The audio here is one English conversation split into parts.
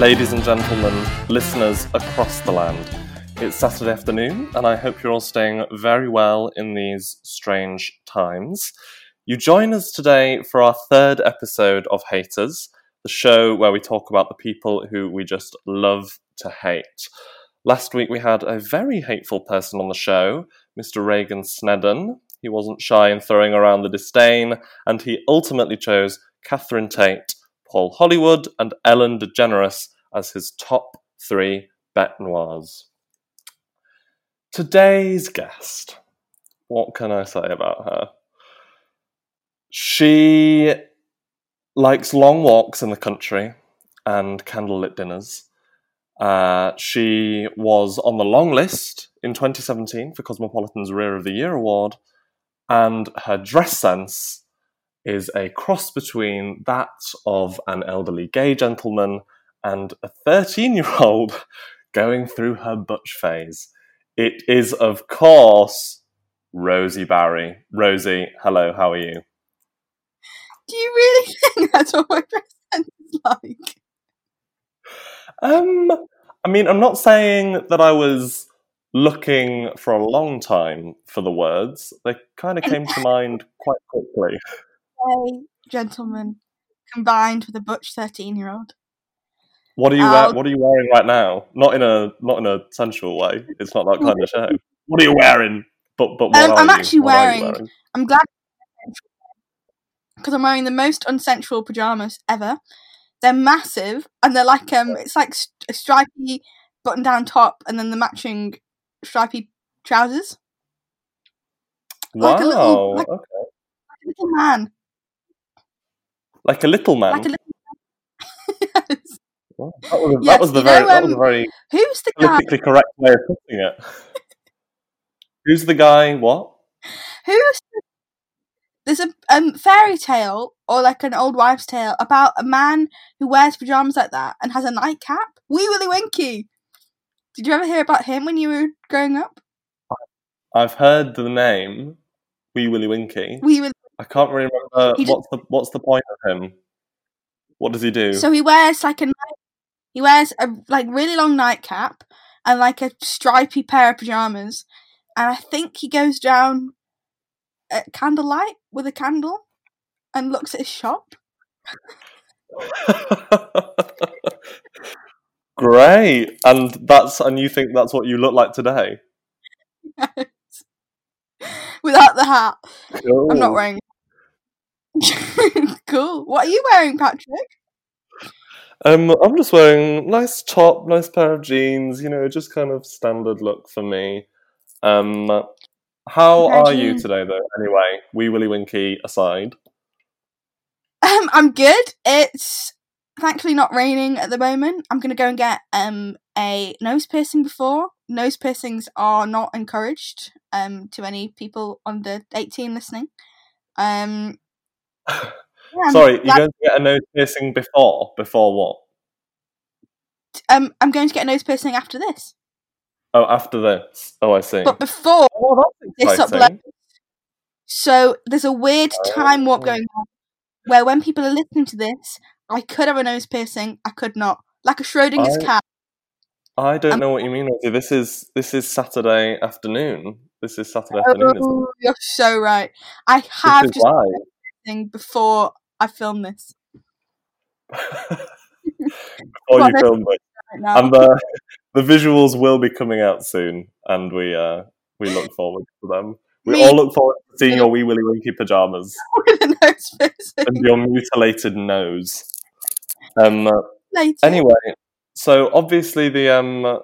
ladies and gentlemen, listeners across the land. It's Saturday afternoon, and I hope you're all staying very well in these strange times. You join us today for our third episode of Haters, the show where we talk about the people who we just love to hate. Last week we had a very hateful person on the show, Mr. Reagan Snedden. He wasn't shy in throwing around the disdain, and he ultimately chose Catherine Tate, Paul Hollywood, and Ellen DeGeneres as his top three bête noirs. Today's guest, what can I say about her? She likes long walks in the country and candlelit dinners. Uh, she was on the long list in 2017 for Cosmopolitan's Rear of the Year award, and her dress sense is a cross between that of an elderly gay gentleman and a 13 year old going through her butch phase. It is, of course, Rosie Barry. Rosie, hello, how are you? Do you really think that's what my dress sense is like? Um, I mean, I'm not saying that I was looking for a long time for the words. They kind of came to mind quite quickly. Hey, gentlemen, combined with a butch thirteen-year-old. What are you Um, What are you wearing right now? Not in a not in a sensual way. It's not that kind of show. What are you wearing? But but what Um, I'm actually you wearing- I'm glad because I'm wearing the most unsensual pajamas ever. They're massive and they're like um, it's like a stripy button-down top and then the matching stripy trousers. Wow. like a little- like- okay. Like a little man, Like a little man. like a little. yes. Wow. That was, a, that was the very know, that was a um, very Who's the guy? correct way of putting it. Who's the guy? What? Who's the, there's a um fairy tale or like an old wives' tale about a man who wears pajamas like that and has a nightcap. Wee Willie Winkie. Did you ever hear about him when you were growing up? I've heard the name Wee Willie Winkie. Wee Willie. I can't really remember just- what's the what's the point of him. What does he do? So he wears like a he wears a like really long nightcap and like a stripy pair of pajamas, and I think he goes down at candlelight with a candle and looks at his shop. Great, and that's and you think that's what you look like today? Without the hat, Cool. I'm not wearing. cool. What are you wearing, Patrick? Um, I'm just wearing nice top, nice pair of jeans. You know, just kind of standard look for me. Um, how Pair of are you jeans. today, though? Anyway, Wee Willie Winkie aside. Um, I'm good. It's thankfully not raining at the moment. I'm gonna go and get um a nose piercing before. Nose piercings are not encouraged um to any people under 18 listening. Um, yeah, Sorry, you're going to get a nose piercing before? Before what? um, I'm going to get a nose piercing after this, Oh, after this. Oh, I see. but before Oh, this upload. So there's a weird time warp Oh. going on where when people are listening to this, I could have a nose piercing, I could not, like a Schrodinger's I- cat. I don't Um, know what you mean. Rosie. This is this is Saturday afternoon. This is Saturday afternoon. Oh, you're so right. I have just live. Thing before I film this Before Well, you film it. right and the the visuals will be coming out soon, and we uh we look forward to them. We Me- all look forward to seeing your wee Willie Winkie pajamas with a nose piercing and your mutilated nose. Um. later. Anyway, so obviously the um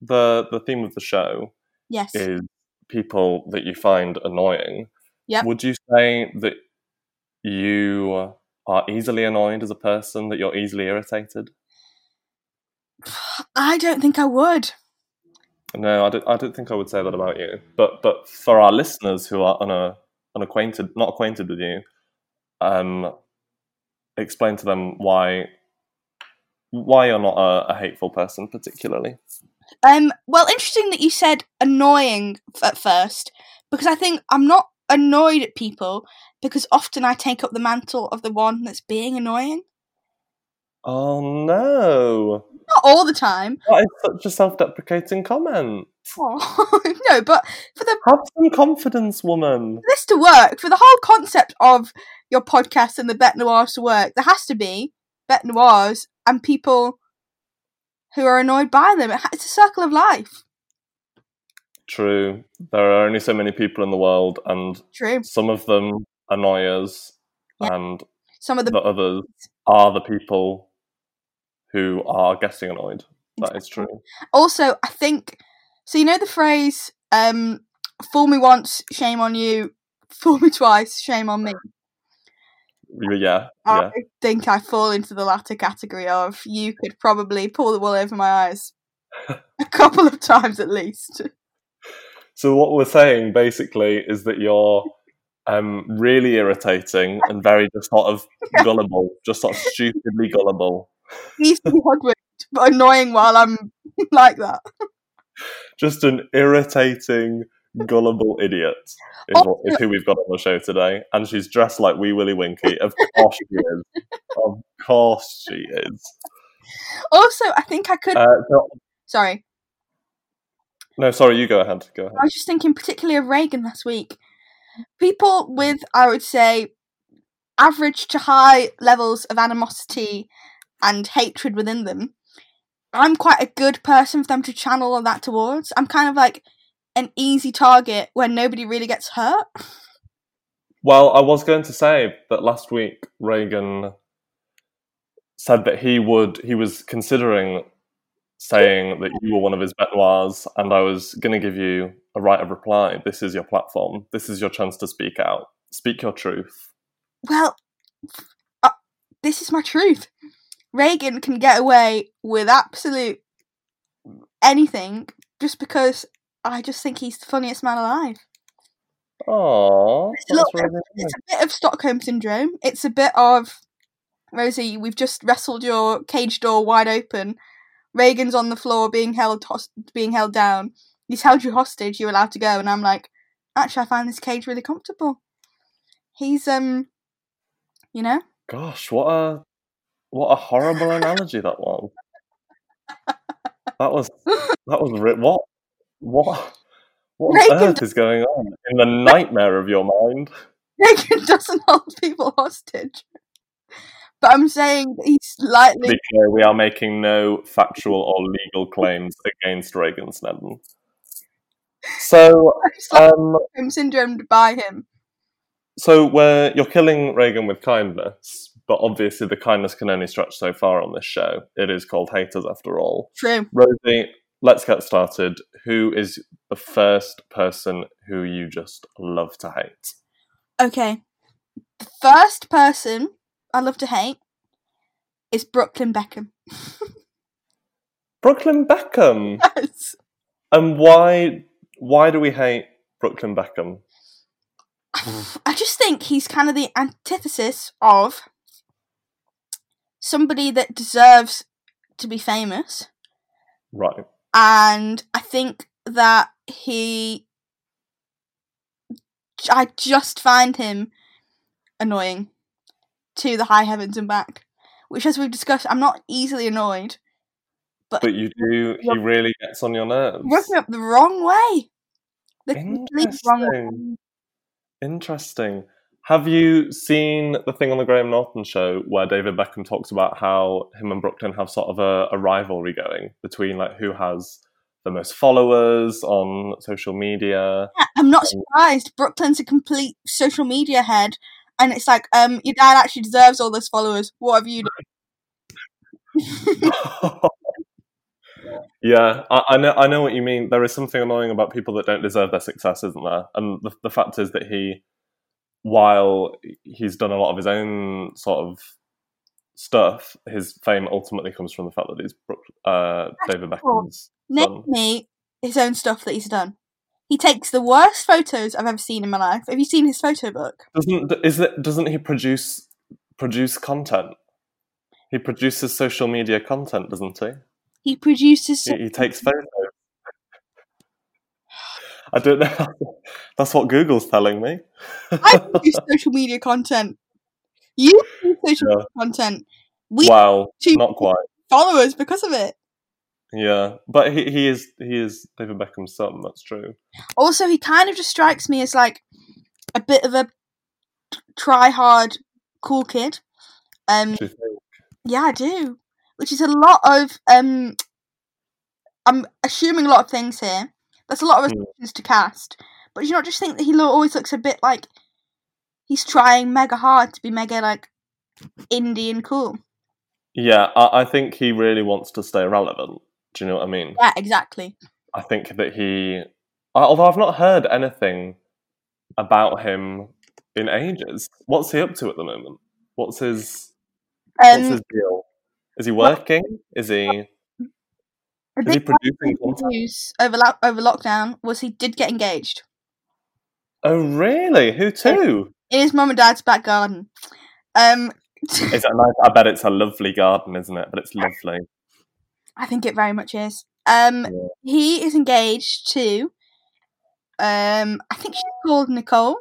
the the theme of the show yes. is people that you find annoying. Yep. Would you say that you are easily annoyed as a person? That you're easily irritated? I don't think I would. No, I don't, I don't think I would say that about you. But but for our listeners who are una, unacquainted, not acquainted with you, um, explain to them why why you're not a, a hateful person, particularly. Um. Well, interesting that you said annoying at first because I think I'm not annoyed at people. Because often I take up the mantle of the one that's being annoying. Oh no! Not all the time. That is such a self-deprecating comment. Oh, no, but for the Have some confidence, woman. for this to work, for the whole concept of your podcast and the Bête Noirs to work, there has to be Bête Noirs and people who are annoyed by them. It's a circle of life. True. There are only so many people in the world, and True. some of them annoy us, Yeah. and Some of the the others are the people who are getting annoyed. That is true. also, I think so. You know the phrase um, "fool me once, shame on you; fool me twice, shame on me." Yeah, I yeah. think I fall into the latter category of you could probably pull the wool over my eyes a couple of times at least. So what we're saying basically is that you're um, really irritating and very just sort of gullible, just sort of stupidly gullible. Easily hoodwinked, but annoying while I'm like that. Just an irritating, gullible idiot is, what, is who we've got on the show today. And she's dressed like Wee Willie Winkie. Of course she is. Of course she is. Also, I think I could. Uh, so- sorry, no, sorry, you go ahead. Go ahead. I was just thinking particularly of Reagan last week. People with, I would say, average to high levels of animosity and hatred within them. I'm quite a good person for them to channel all that towards. I'm kind of like an easy target where nobody really gets hurt. Well, I was going to say that last week Reagan said that he would he was considering saying that you were one of his bête noirs, and I was going to give you a right of reply. This is your platform. This is your chance to speak out. Speak your truth. Well, uh, this is my truth. Reagan can get away with absolute anything just because I just think he's the funniest man alive. Aww, It's a little really nice. It's a bit of Stockholm syndrome. It's a bit of Rosie. We've just wrestled your cage door wide open. Reagan's on the floor being held hos- being held down. He's held you hostage. You're allowed to go, and I'm like, actually, I find this cage really comfortable. He's um, you know, Gosh, what a what a horrible analogy that was. That was that was ri- what what what on Reagan earth is going on in the nightmare of your mind? Reagan doesn't hold people hostage. But I'm saying he's slightly. clear, we are making no factual or legal claims against Reagan Snedden. So, um, syndromed by him. so where you're killing Reagan with kindness, but obviously the kindness can only stretch so far on this show. It is called Haters after all. True. Rosie, let's get started. Who is the first person who you just love to hate? Okay. The first person I love to hate is Brooklyn Beckham. Brooklyn Beckham. Yes. And why why do we hate Brooklyn Beckham? I just think he's kind of the antithesis of somebody that deserves to be famous. Right. and I think that he. I just find him annoying to the high heavens and back. Which, as we've discussed, I'm not easily annoyed, but, But you do he really gets on your nerves. rub me up the wrong way. The complete wrong way. Interesting. Have you seen the thing on the Graham Norton show where David Beckham talks about how him and Brooklyn have sort of a, a rivalry going between like who has the most followers on social media? Yeah, I'm not surprised. Brooklyn's a complete social media head, and it's like, um, your dad actually deserves all those followers. What have you done? yeah, I, I know. I know what you mean. There is something annoying about people that don't deserve their success, isn't there? And the, the fact is that he, while he's done a lot of his own sort of stuff, his fame ultimately comes from the fact that he's uh, David Beckham's Name son. me his own stuff that he's done. He takes the worst photos I've ever seen in my life. Have you seen his photo book? Doesn't is it? Doesn't he produce produce content? He produces social media content, doesn't he? He produces. He, he takes photos. I don't know. That's what Google's telling me. I produce social media content. You produce social Yeah. media content. We Wow, not quite. followers because of it. Yeah, but he, he is he is David Beckham's son. That's true. Also, he kind of just strikes me as like a bit of a try hard, cool kid. Um, Do you think? yeah, I do. Which is a lot of um. I'm assuming a lot of things here. There's a lot of Hmm. assumptions to cast, but do you not just think that he always looks a bit like he's trying mega hard to be mega like indie and cool? Yeah, I, I think he really wants to stay relevant. Do you know what I mean? Yeah, exactly. I think that he, although I've not heard anything about him in ages. What's he up to at the moment? What's his What's Um, his deal? Is he working? Is he a is he big producing content? news over lo- over lockdown was he did get engaged Oh, really? Who to? in his mum and dad's back garden. Um, Is that nice? I bet it's a lovely garden, isn't it? But it's lovely. I think it very much is. Um, Yeah. he is engaged to. Um, I think she's called Nicole.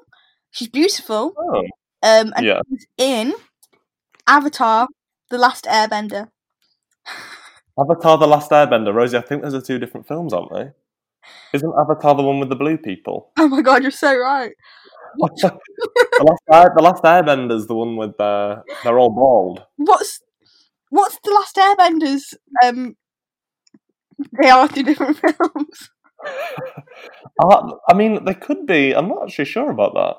She's beautiful. Oh, Um, and yeah. she's in Avatar: The Last Airbender. Avatar: The Last Airbender, Rosie. I think those are two different films, aren't they? Isn't Avatar the one with the blue people? Oh my god, you're so right. The last Air, the last Airbender's the one with uh, they're all bald. What's what's the Last Airbenders? Um, they are two different films. Uh, I mean, they could be. I'm not actually sure about that.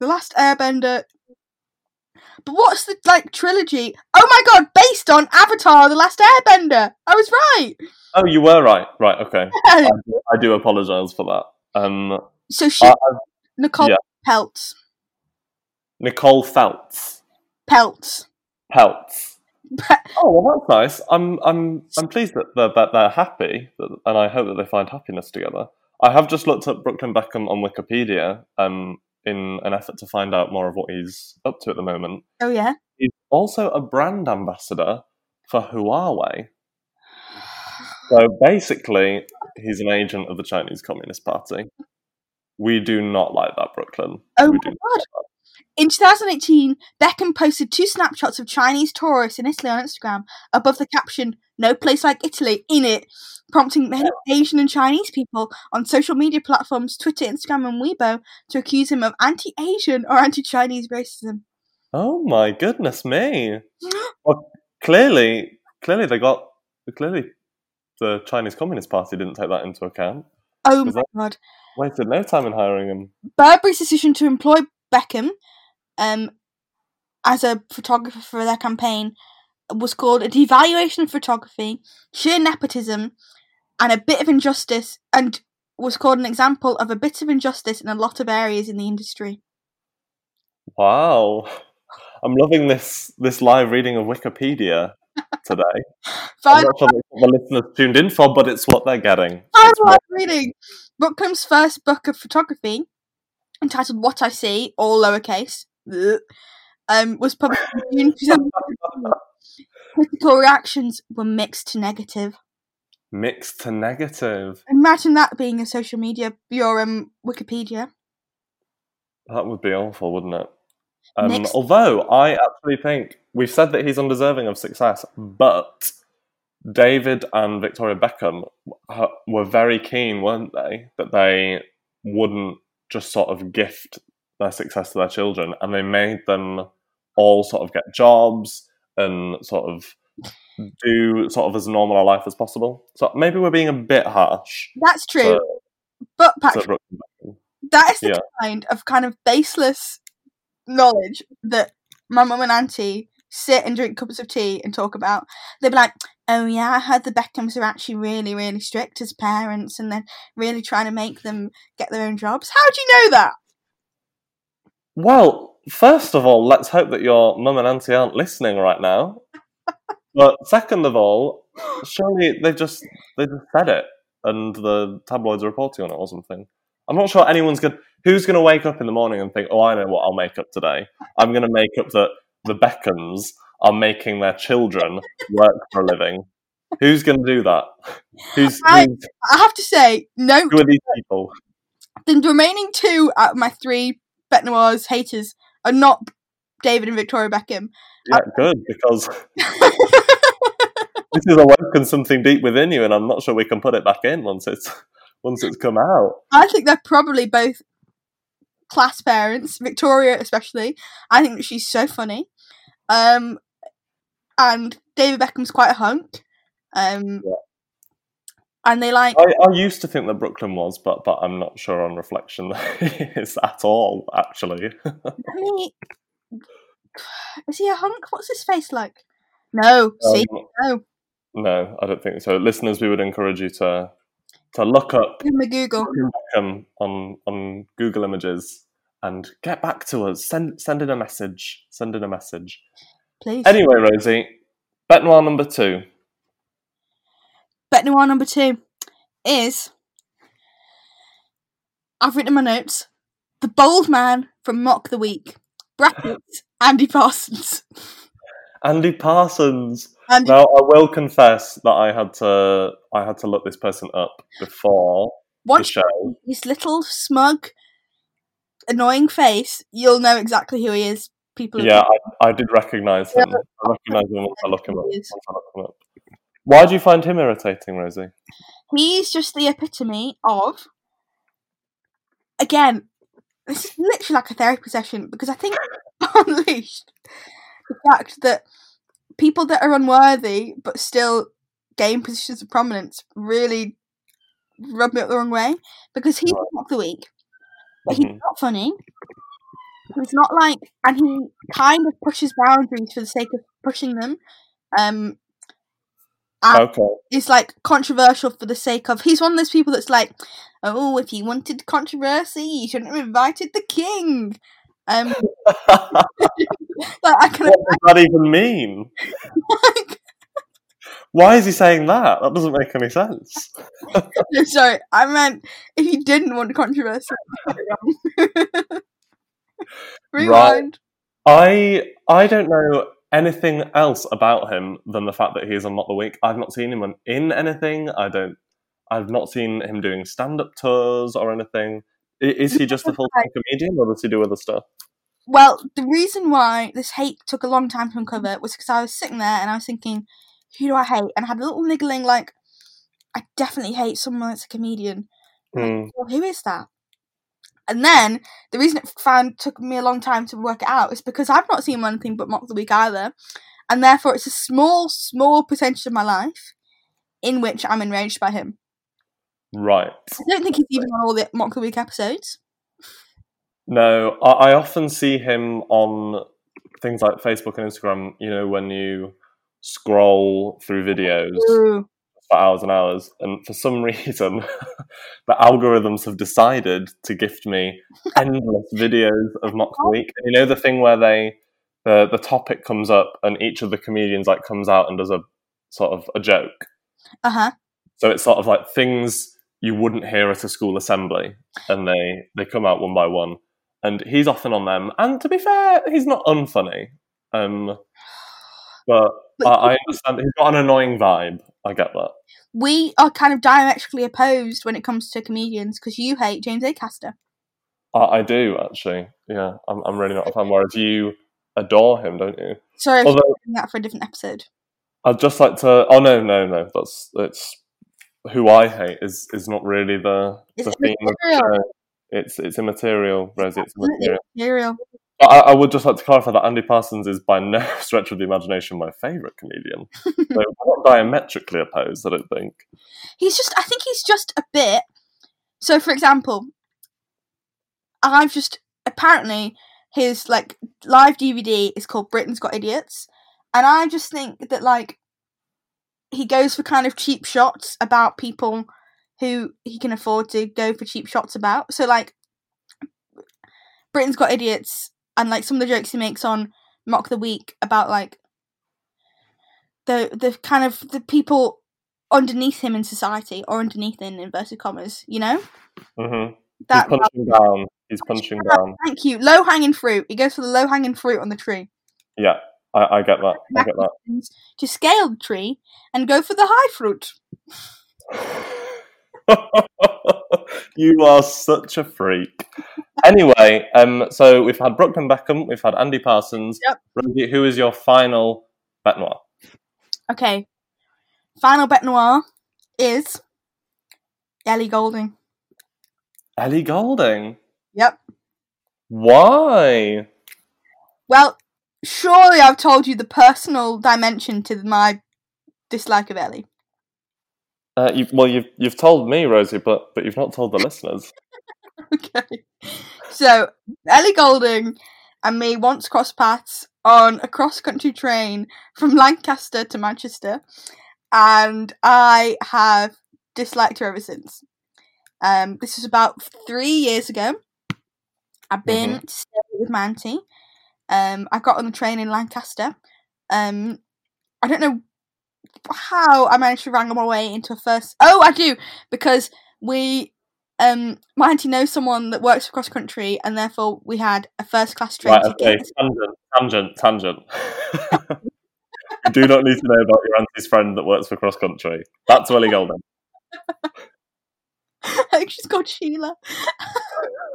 The Last Airbender. But what's the like trilogy? Oh my god, based on Avatar: The Last Airbender. I was right. Oh, you were right. Right. Okay. I do, I do apologise for that. Um, so she, I- Nicole yeah. Peltz, Nicole Feltz. Peltz. Peltz. Oh well, that's nice. I'm I'm I'm pleased that they're, that they're happy, and I hope that they find happiness together. I have just looked up Brooklyn Beckham on Wikipedia, um, in an effort to find out more of what he's up to at the moment. Oh yeah. He's also a brand ambassador for Huawei. So basically, he's an agent of the Chinese Communist Party. We do not like that, Brooklyn. Oh we my do. god. In 2018, Beckham posted two snapshots of Chinese tourists in Italy on Instagram above the caption, No place like Italy, in it, prompting many Asian and Chinese people on social media platforms, Twitter, Instagram, and Weibo to accuse him of anti Asian or anti Chinese racism. Oh my goodness me! Well, clearly, clearly they got clearly the Chinese Communist Party didn't take that into account. Oh my god. Wasted no time in hiring him. Burberry's decision to employ Beckham um, as a photographer for their campaign was called a devaluation of photography, sheer nepotism, and a bit of injustice, and was called an example of a bit of injustice in a lot of areas in the industry. Wow, I'm loving this this live reading of Wikipedia today. I'm not sure what the listeners tuned in for, but it's what they're getting. It's what- reading. Brooklyn's first book of photography, entitled "What I See," all lowercase, um, was published in June Critical reactions were mixed to negative. Mixed to negative. Imagine that being a social media, your um, Wikipedia. That would be awful, wouldn't it? Um, Next- although I actually think we've said that he's undeserving of success, but David and Victoria Beckham uh, were very keen, weren't they, that they wouldn't just sort of gift their success to their children, and they made them all sort of get jobs and sort of do sort of as normal a life as possible. So maybe we're being a bit harsh. That's true. to- but Patrick, that is the yeah. kind of kind of baseless knowledge that my mum and auntie sit and drink cups of tea and talk about. They'd be like, "Oh yeah, I heard the Beckhams are actually really, really strict as parents, and then really trying to make them get their own jobs." How do you know that? Well, first of all, let's hope that your mum and auntie aren't listening right now. but second of all, surely they just they just said it, and the tabloids are reporting on it or something. I'm not sure anyone's going. Who's going to wake up in the morning and think, "Oh, I know what I'll make up today. I'm going to make up that the Beckhams are making their children work for a living." Who's going to do that? Who's, I- who's I have to say, no, who are these people? the remaining two out of my three Bête Noirs haters are not David and Victoria Beckham. Yeah, uh, good because this has awoken something deep within you, and I'm not sure we can put it back in once it's once it's come out. I think they're probably both class parents. Victoria, especially. I think she's so funny. Um, and David Beckham's quite a hunk. Um, Yeah. and they like. I, I used to think that Brooklyn was, but but I'm not sure on reflection that he is at all. Actually, I mean, is he a hunk? What's his face like? No, see, Um, no. no, I don't think so. Listeners, we would encourage you to to look up Give him a Google. Beckham on on Google Images and get back to us. Send send in a message. Send in a message. Please. Anyway, Rosie, Bête Noir number two. Bête Noir number two is. I've written in my notes. The bold man from Mock the Week. Brackets. Andy Parsons. Andy Parsons. Andy Now, I will confess that I had to I had to look this person up before the once show. little smug, annoying face, you'll know exactly who he is. People. Yeah, I, I did recognise him. I recognise him once I look him up. Once I look him up. Why do you find him irritating, Rosie? He's just the epitome of. Again, this is literally like a therapy session because I think unleashed the fact that people that are unworthy but still gain positions of prominence really rub me up the wrong way because he's Right. not the week, but he's Mhm. not funny. He's not like, and he kind of pushes boundaries for the sake of pushing them. Um, Okay. is like controversial for the sake of. He's one of those people that's like, oh, if you wanted controversy, you shouldn't have invited the king. Um, like I kind of does that even mean? like. Why is he saying that? That doesn't make any sense. sorry, I meant if you didn't want to controversy. Rewind. I I don't know anything else about him than the fact that he is on Mock the Week. I've not seen him in anything. I don't. I've not seen him doing stand-up tours or anything. Is he just a full-time comedian, or does he do other stuff? Well, the reason why this hate took a long time to uncover was because I was sitting there and I was thinking, who do I hate? And I had a little niggling like, I definitely hate someone that's a comedian. Hmm. well, who is that? And then the reason it found took me a long time to work it out is because I've not seen anything but Mock the Week either, and therefore it's a small, small percentage of my life in which I'm enraged by him. Right. I don't think he's even on all the Mock the Week episodes. No, I, I often see him on things like Facebook and Instagram. You know, when you scroll through videos Ooh. for hours and hours, and for some reason, the algorithms have decided to gift me endless videos of Mock the Week. And you know, the thing where they the the topic comes up, and each of the comedians like comes out and does a sort of a joke. Uh huh. So it's sort of like things you wouldn't hear at a school assembly, and they they come out one by one, and he's often on them. And to be fair, he's not unfunny. Um, but But uh, I, I understand he's got an annoying vibe. I get that. we are kind of diametrically opposed when it comes to comedians because you hate James Acaster. I, I do actually. Yeah, I'm I'm really not a fan. Whereas you adore him, don't you? Sorry, if Although you're doing that for a different episode. I'd just like to. Oh no, no, no. That's it's who I hate is is not really the the theme of the show. It's it's immaterial, Rosie. It's Absolutely immaterial. material. I, I would just like to clarify that Andy Parsons is by no stretch of the imagination my favourite comedian. so not diametrically opposed, I don't think. He's just, I think he's just a bit. So, for example, I've just apparently his like live DVD is called Britain's Got Idiots, and I just think that like he goes for kind of cheap shots about people who he can afford to go for cheap shots about. So, like Britain's Got Idiots, and like some of the jokes he makes on Mock the Week about like the the kind of the people underneath him in society or underneath in inverted commas, you know? hmm He's That punching down. He's punching down. thank you. Low hanging fruit. He goes for the low hanging fruit on the tree. Yeah, I, I get that. I get that. To scale the tree and go for the high fruit. you are such a freak. Anyway, um, so we've had Brooklyn Beckham, we've had Andy Parsons. Yep. Rosie, who is your final bête noir? Okay. Final bête noir is Ellie Goulding. Ellie Goulding. Yep. Why? Well, surely I've told you the personal dimension to my dislike of Ellie. Uh, you, well, you've you've told me, Rosie, but but you've not told the listeners. okay. So Ellie Goulding and me once crossed paths on a cross country train from Lancaster to Manchester, and I have disliked her ever since. Um, this was about three years ago. I've been to stay with my auntie. Um, I got on the train in Lancaster. Um, I don't know how I managed to wrangle my way into a first. Oh, I do because we, um, my auntie knows someone that works for cross country, and therefore we had a first class train Right, okay, tangent, tangent, tangent. you do not need to know about your auntie's friend that works for cross country. That's Ellie Goulding. I think she's called Sheila.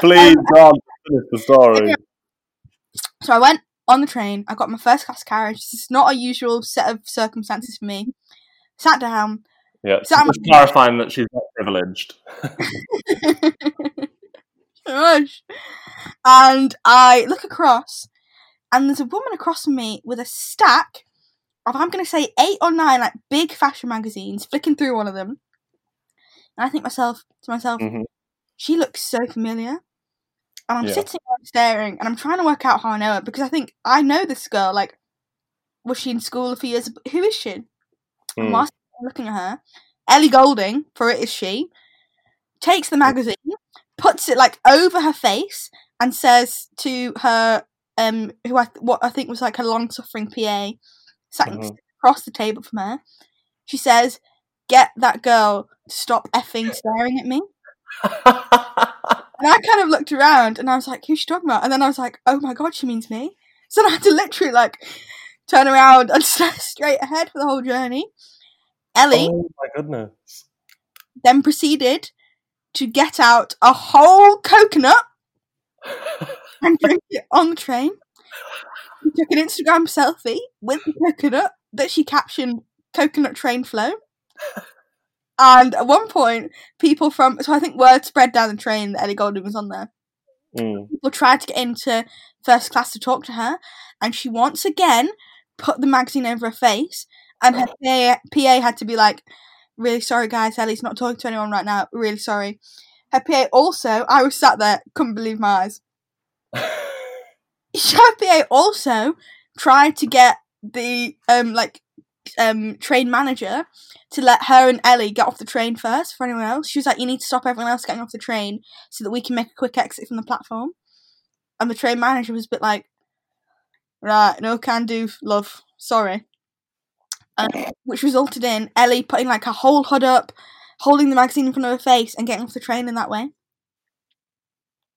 Please, God, finish the story. So I went on the train. I got my first class carriage. This is not a usual set of circumstances for me. Sat down. Yeah, So I'm- just clarifying that she's not privileged. And I look across, and there's a woman across from me with a stack of, I'm going to say, eight or nine like big fashion magazines, flicking through one of them. And I think myself to myself, Mhm. she looks so familiar. And I'm Yeah. sitting there staring, and I'm trying to work out how I know her because I think I know this girl. Like, was she in school a few years? ago? Who is she? And Mm. whilst I'm looking at her, Ellie Goulding, for it is she, takes the magazine, puts it like over her face, and says to her, um, who I th- what I think was like her long suffering PA, sat Mhm. across the table from her. She says, "Get that girl to stop effing staring at me." And I kind of looked around, and I was like, "Who's she talking about?" And then I was like, "Oh my god, she means me." So then I had to literally like turn around and stare straight ahead for the whole journey. Ellie oh my goodness. then proceeded to get out a whole coconut and drink it on the train. She took an Instagram selfie with the coconut that she captioned "Coconut Train Flow." And at one point, people from so I think word spread down the train that Ellie Goulding was on there. Mm. People tried to get into first class to talk to her, and she once again put the magazine over her face, and her PA, PA had to be like, "Really sorry, guys. Ellie's not talking to anyone right now. Really sorry." Her PA also, I was sat there, couldn't believe my eyes. Her PA also tried to get the um like um train manager to let her and Ellie get off the train first for anyone else. She was like, "You need to stop everyone else getting off the train so that we can make a quick exit from the platform." And the train manager was a bit like, "Right, no can do, love. Sorry." Um, which resulted in Ellie putting like her whole hood up, holding the magazine in front of her face, and getting off the train in that way.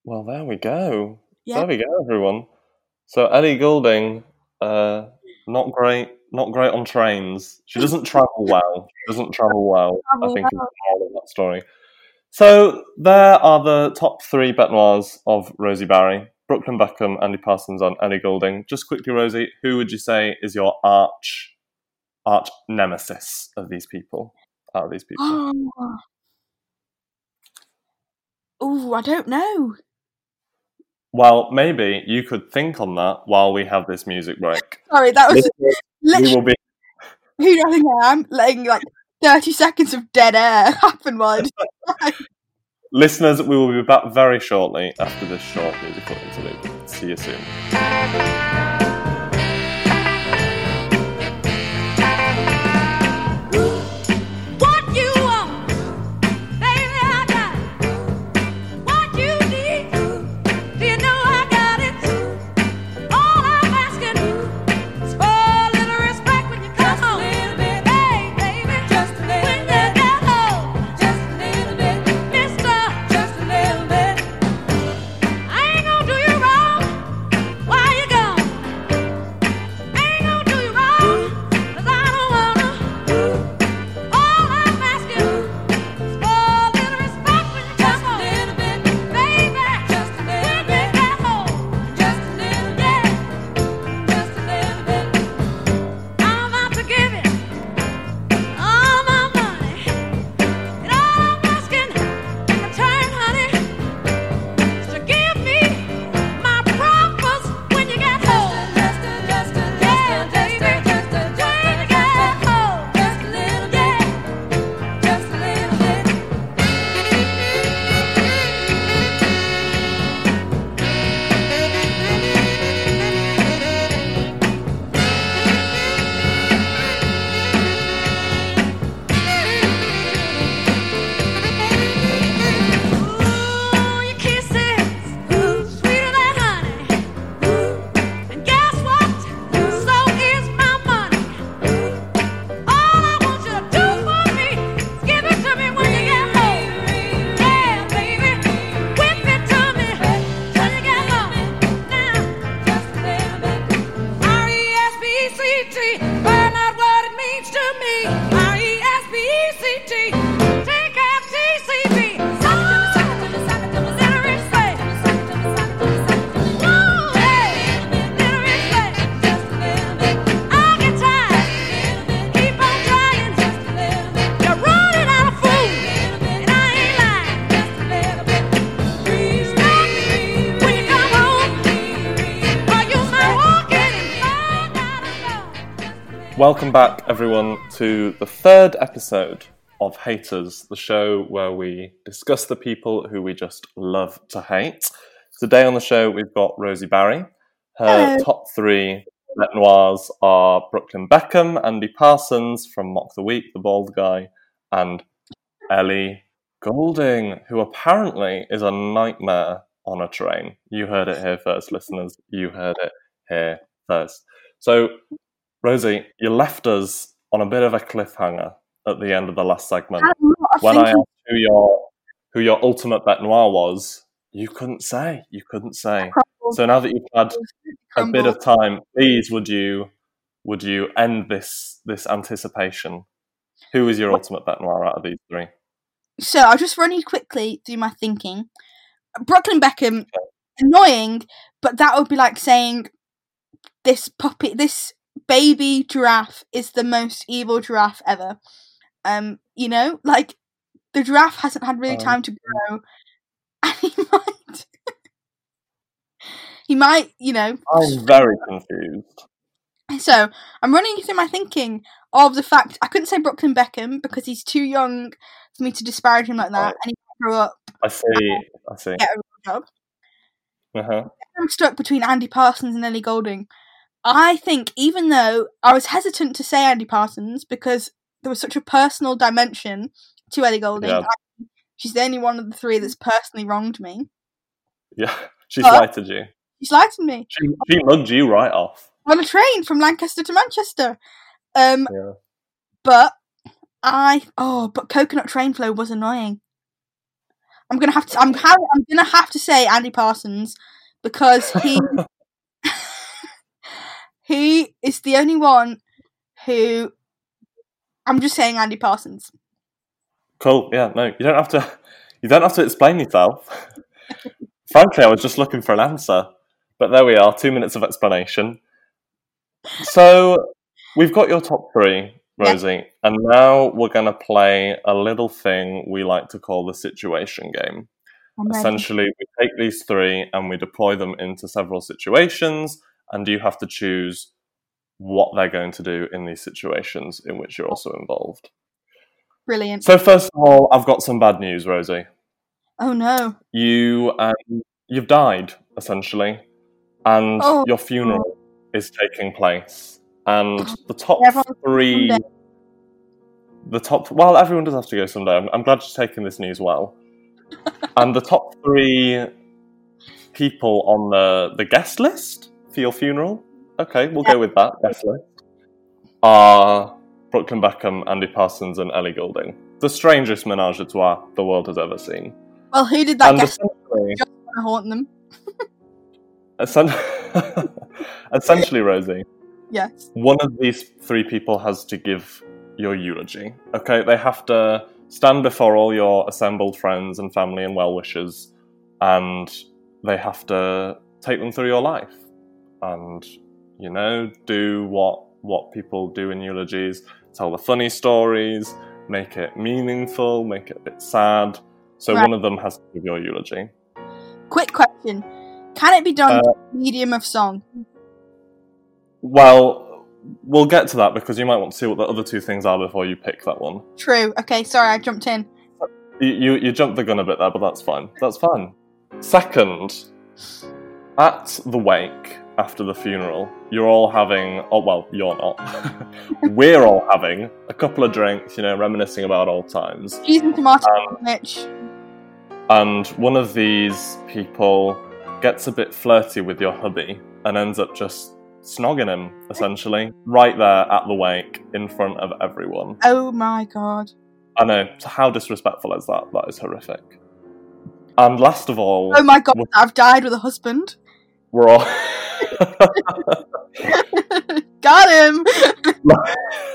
Well, there we go. There we go, everyone. So Ellie Goulding, uh, not great, not great on trains. She doesn't travel well. She doesn't travel well. I think is the well. moral of that story. So there are the top three bête noirs of Rosie Barry: Brooklyn Beckham, Andy Parsons, and Ellie Goulding. Just quickly, Rosie, who would you say is your arch, arch nemesis of these people? Out of these people, Oh. Ooh, I don't know. well, maybe you could think on that while we have this music break. Sorry, that was literally will be who do I think I am? Letting like thirty seconds of dead air happen while I Listeners, we will be back very shortly after this short musical interlude. See you soon. Welcome back, everyone, to the third episode of Haters, the show where we discuss the people who we just love to hate. Today on the show, we've got Rosie Barry. Her Hello. top three bête noirs are Brooklyn Beckham, Andy Parsons from Mock the Week, the bald guy, and Ellie Goulding, who apparently is a nightmare on a train. You heard it here first, listeners. You heard it here first. So, Rosie, you left us on a bit of a cliffhanger at the end of the last segment. When I asked who your who your ultimate bête noir was, you couldn't say. You couldn't say. So now that you've had a bit of time, please would you would you end this this anticipation? Who is your ultimate bête noir out of these three? So I'll just run you quickly through my thinking. Brooklyn Beckham, annoying, but that would be like saying this puppy, this baby giraffe is the most evil giraffe ever. Um, you know, like the giraffe hasn't had really Um, time to grow, and he might, he might, you know. I'm very confused. So I'm running through my thinking of the fact I couldn't say Brooklyn Beckham because he's too young for me to disparage him like that, Right. and he grow up I see. I see. get a real job. Uh-huh. I'm stuck between Andy Parsons and Ellie Goulding. I think even though I was hesitant to say Andy Parsons because there was such a personal dimension to Ellie Goulding, Yeah. I- she's the only one of the three that's personally wronged me. Yeah, she's Huh? slighted you. She's to me She, she mugged you right off. on a train from Lancaster to Manchester. Um, Yeah. but I oh, but Coconut Train Flow was annoying. I'm gonna have to. I'm I'm gonna have to say Andy Parsons because he he is the only one who. I'm just saying Andy Parsons. Cool. Yeah. No, you don't have to. You don't have to explain yourself. Frankly, I was just looking for an answer, but there we are. Two minutes of explanation. So we've got your top three, Yeah. Rosie, and now we're going to play a little thing we like to call the situation game. Essentially, we take these three and we deploy them into several situations, and you have to choose what they're going to do in these situations in which you're also involved. Brilliant. So, first of all, I've got some bad news, Rosie. Oh no. You um, you've died essentially, and Oh. your funeral is taking place, and the top Everyone's three. someday. The top well, everyone does have to go someday. I'm, I'm glad you're taking this news well. and the top three people on the the guest list for your funeral. Okay, we'll go with that list. Are Brooklyn Beckham, Andy Parsons, and Ellie Goulding. The strangest menage a trois the world has ever seen. Well, who did that and guess essentially, to haunt them? essen- essentially, Rosie, Yes. one of these three people has to give your eulogy. Okay, they have to stand before all your assembled friends and family and well wishers, and they have to take them through your life, and you know, do what what people do in eulogies, tell the funny stories, make it meaningful, make it a bit sad. So Right. one of them has to be your eulogy. Quick question: Can it be done Uh, medium of song? Well, we'll get to that because you might want to see what the other two things are before you pick that one. True. Okay. Sorry, I jumped in. You, you, you jumped the gun a bit there, but that's fine. That's fine. Second, at the wake after the funeral, you're all having, oh, well, you're not. We're all having a couple of drinks, you know, reminiscing about old times. Cheese and tomato Um, sandwich. And one of these people gets a bit flirty with your hubby and ends up just snogging him, essentially, right there at the wake in front of everyone. Oh my god. I know. So how disrespectful is that? That is horrific. And last of all, Oh my god. I've died with a husband. we're all. Got him.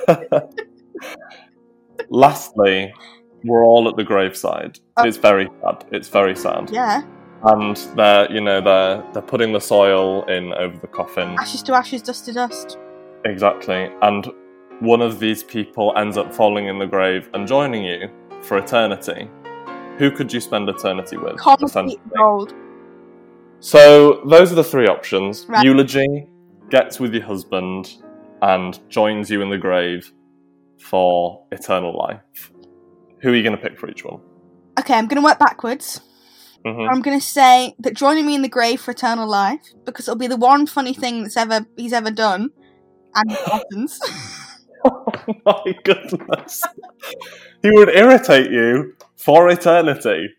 Lastly, we're all at the graveside. Oh. It's very sad. It's very sad. yeah. And they're, you know, they're they're putting the soil in over the coffin. Ashes to ashes, dust to dust. Exactly. And one of these people ends up falling in the grave and joining you for eternity. Who could you spend eternity with? Essentially? gold. So those are the three options: Right. eulogy, gets with your husband, and joins you in the grave for eternal life. Who are you going to pick for each one? Okay, I'm gonna work backwards. hmm I'm gonna say that joining me in the grave for eternal life because it'll be the one funny thing that's ever he's ever done, and it happens. Oh my goodness. he would irritate you for eternity.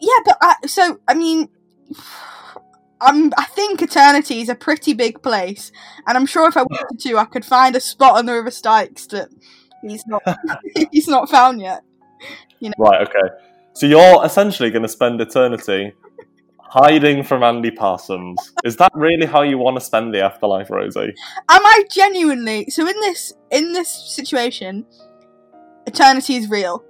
yeah, but I, so I mean, I'm I think eternity is a pretty big place, and I'm sure if I wanted to, I could find a spot on the River Styx that he's not he's not found yet. Right, okay. So you're essentially going to spend eternity hiding from Andy Parsons. Is that really how you want to spend the afterlife, Rosie? Am I genuinely so in this in this situation? Eternity is real.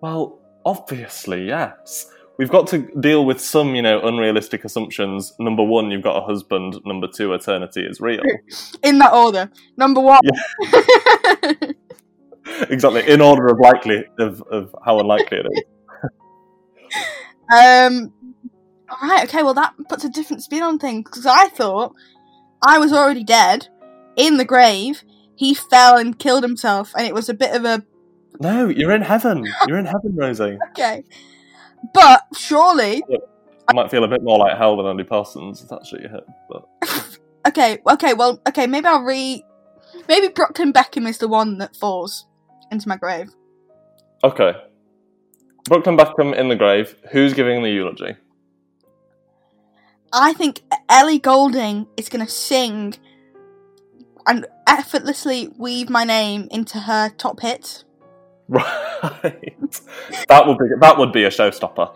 Well, obviously, yes. We've got to deal with some, you know, unrealistic assumptions. Number one, you've got a husband. Number two, eternity is real. In that order. Number one. exactly, in order of likely of, of how unlikely it is. Um. All right. Okay. Well, that puts a different spin on things because I thought I was already dead in the grave. He fell and killed himself, and it was a bit of a No, you're in heaven. You're in heaven, Rosie. okay. But surely, I might feel a bit more like hell than Andy Parsons. It's actually hit, but okay, okay. Well, okay. Maybe I'll re. Maybe Brooklyn Beckham is the one that falls into my grave. okay. Brooklyn Beckham in the grave. Who's giving the eulogy? I think Ellie Goulding is going to sing and effortlessly weave my name into her top hits. Right. that would be that would be a showstopper.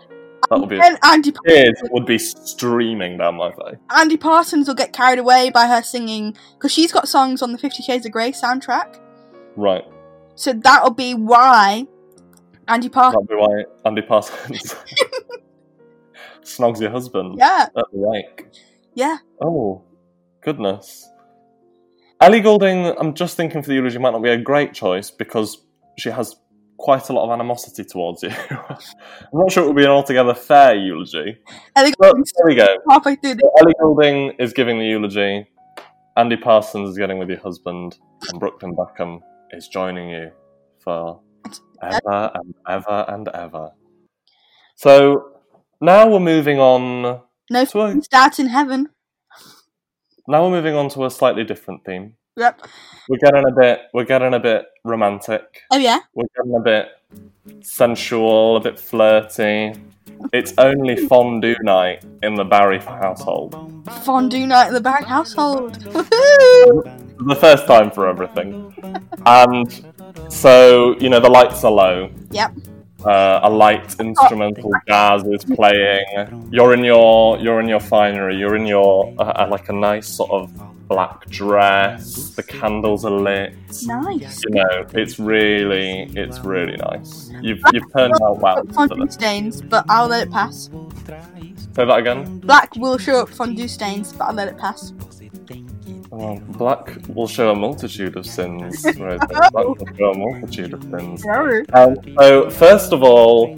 That would be. And Andy Tears would be streaming down my face. Andy Parsons will get carried away by her singing because she's got songs on the Fifty Shades of Grey soundtrack. Right. So that'll be why Andy Parsons. That'd be why Andy Parsons snogs your husband Yeah, at the wake. yeah. Oh, goodness. Ellie Goulding, I'm just thinking for the eulogy might not be a great choice because she has quite a lot of animosity towards you. I'm not sure it would be an altogether fair eulogy. Ellie But there we go. halfway through the. Ellie Goulding is giving the eulogy. Andy Parsons is getting with your husband, and Brooklyn Beckham is joining you for ever and ever and ever. So now we're moving on. No to a, starts in heaven. now we're moving on to a slightly different theme. Yep. We're getting a bit. We're getting a bit romantic. Oh yeah. We're getting a bit sensual, a bit flirty. It's only fondue night in the Barry household. Fondue night in the Barry household. Woohoo! the first time for everything. And so, you know, the lights are low. Yep. Uh, a light instrumental jazz is playing. You're in your you're in your finery. You're in your uh, uh, like a nice sort of black dress. The candles are lit. Nice. You know, it's really it's really nice. You've you've turned out well. Fondue stains, but I'll let it pass. Say that again. Black will show up fondue stains, but I'll let it pass. Well, black will show a multitude of sins. Rosie. Black will show a multitude of sins. Um, so first of all,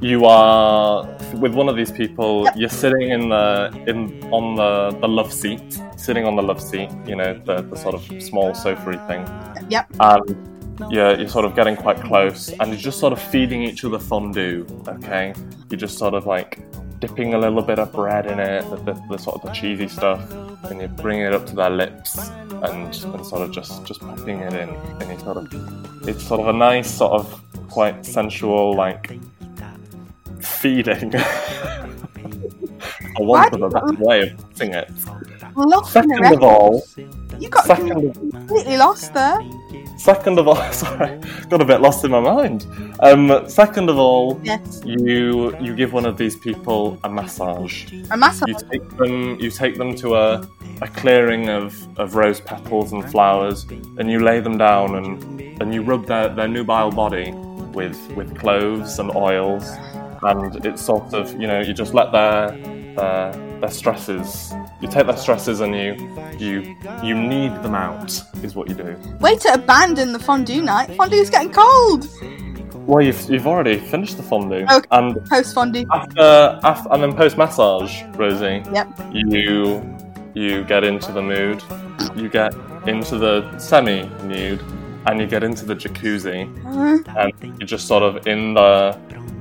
you are with one of these people. You're sitting in the in on the, the love seat, sitting on the love seat. You know the, the sort of small sofa thing. Yep. And you're, you're sort of getting quite close, and you're just sort of feeding each other fondue. Okay, you're just sort of like dipping a little bit of bread in it, the, the, the sort of the cheesy stuff, and you're bringing it up to their lips, and and sort of just just popping it in, and you sort of it's sort of a nice sort of quite sensual like feeding. I want of a better way of putting it. Lost Second of all, You got second completely lost there. Second of all, sorry, got a bit lost in my mind. Um, second of all, Yes. you you give one of these people a massage. A massage. You take them you take them to a, a clearing of, of rose petals and flowers, and you lay them down and and you rub their, their nubile body with with cloves and oils, and it's sort of you know you just let their their, their stresses. You take their stresses and you you you knead them out is what you do. Way to abandon the fondue night. Fondue's getting cold. Well, you've, you've already finished the fondue, Okay. and Post fondue. after, after and then post massage, Rosie, Yep. you you get into the mood, you get into the semi nude, and you get into the jacuzzi, Uh, and you're just sort of in the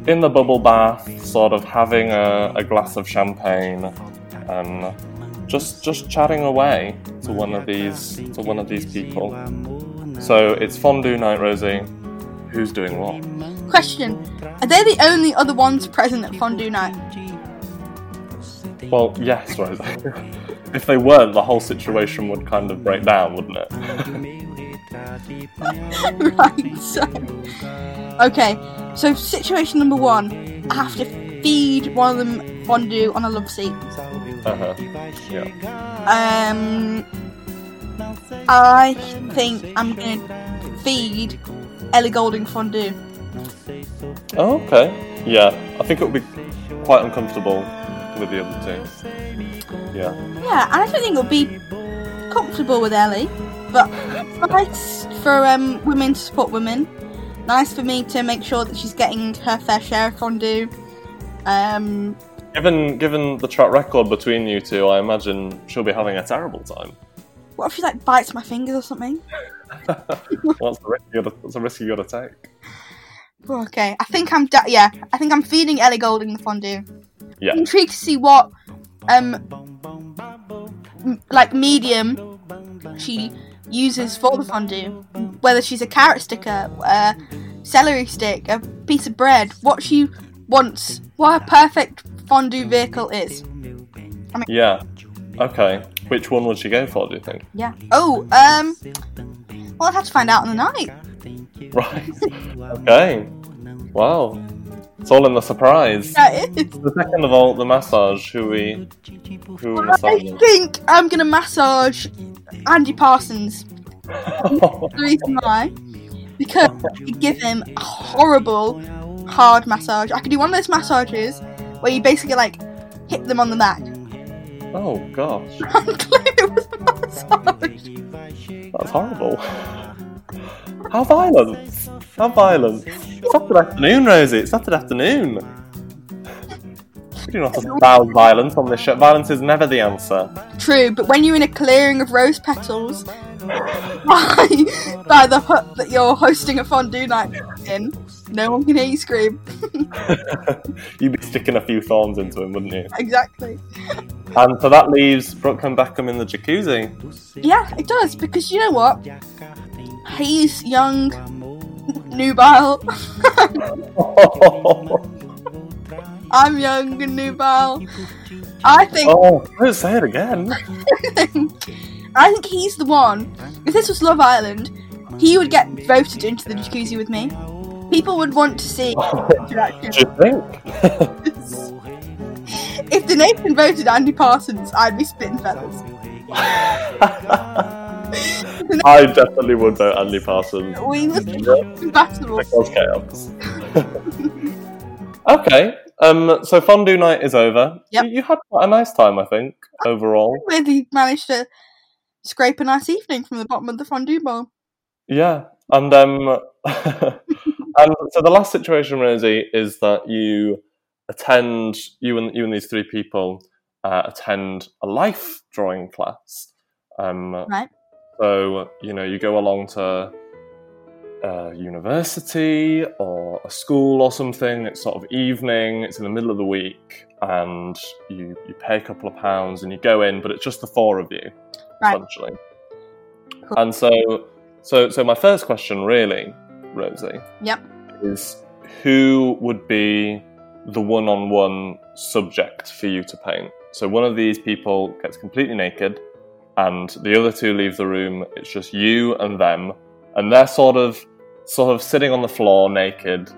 in the bubble bath, sort of having a, a glass of champagne, and just just chatting away to one of these to one of these people. So it's fondue night, Rosie. Who's doing what? question: Are they the only other ones present at fondue night? Well, yes, Rosie. if they weren't, the whole situation would kind of break down, wouldn't it? right. So, okay. So situation number one: I have to feed one of them fondue on a love seat. uh-huh. Yeah. Um, I think I'm gonna feed Ellie Goulding fondue. Oh, okay. Yeah, I think it would be quite uncomfortable with the other two. Yeah. Yeah, and I don't think it'll be comfortable with Ellie, but nice for um, women to support women. Nice for me to make sure that she's getting her fair share of fondue. Um, Given given the track record between you two, I imagine she'll be having a terrible time. what if she like bites my fingers or something? What's the risk you gotta, what's the risk you gotta take? Oh, Okay, I think I'm da- yeah, I think I'm feeding Ellie Goulding the fondue. Yeah. I'm intrigued to see what um m- like medium she uses for the fondue. Whether she's a carrot sticker, a celery stick, a piece of bread, what she wants, what her perfect fondue vehicle is. Yeah. Okay. Which one would she go for, do you think? Yeah. Oh, um well I'd have to find out on the night. Right. okay. Wow. It's all in the surprise. Yeah, it is. The second of all, the massage. Who we who we I massaging? think I'm gonna massage Andy Parsons. The reason why, because you give him a horrible hard massage. I could do one of those massages where you basically like hit them on the back. oh gosh, I'm glad it was a massage. that's horrible. How violent! How violent! Saturday afternoon, Rosie. It's Saturday afternoon. We do not espouse violence on this show. Violence is never the answer. True, but when you're in a clearing of rose petals by, by the hut that you're hosting a fondue night in, no one can hear you scream. You'd be sticking a few thorns into him, wouldn't you? exactly. And so that leaves Brooklyn Beckham in the jacuzzi. Yeah, it does because you know what? He's young, nubile. I'm young and nubile. I think oh, don't say it again. I think he's the one. If this was Love Island, he would get voted into the jacuzzi with me. People would want to see oh, interaction. Do you think? If the Nathan voted Andy Parsons, I'd be spitting feathers. I definitely would vote Andy Parsons. We would be compatible. That was chaos. okay, um, so fondue night is over. Yep. You, you had quite a nice time, I think, overall. Really managed to scrape a nice evening from the bottom of the fondue bowl. Yeah, and um, and so the last situation, Rosie, is that you attend you and you and these three people uh, attend a life drawing class. Um, Right. So you know you go along to a university or a school or something. It's sort of evening. It's in the middle of the week, and you you pay a couple of pounds and you go in, but it's just the four of you, Right. essentially. Cool. And so so so my first question, really, Rosie, Yep. is who would be the one-on-one subject for you to paint? So one of these people gets completely naked, and the other two leave the room. It's just you and them, and they're sort of sort of sitting on the floor naked,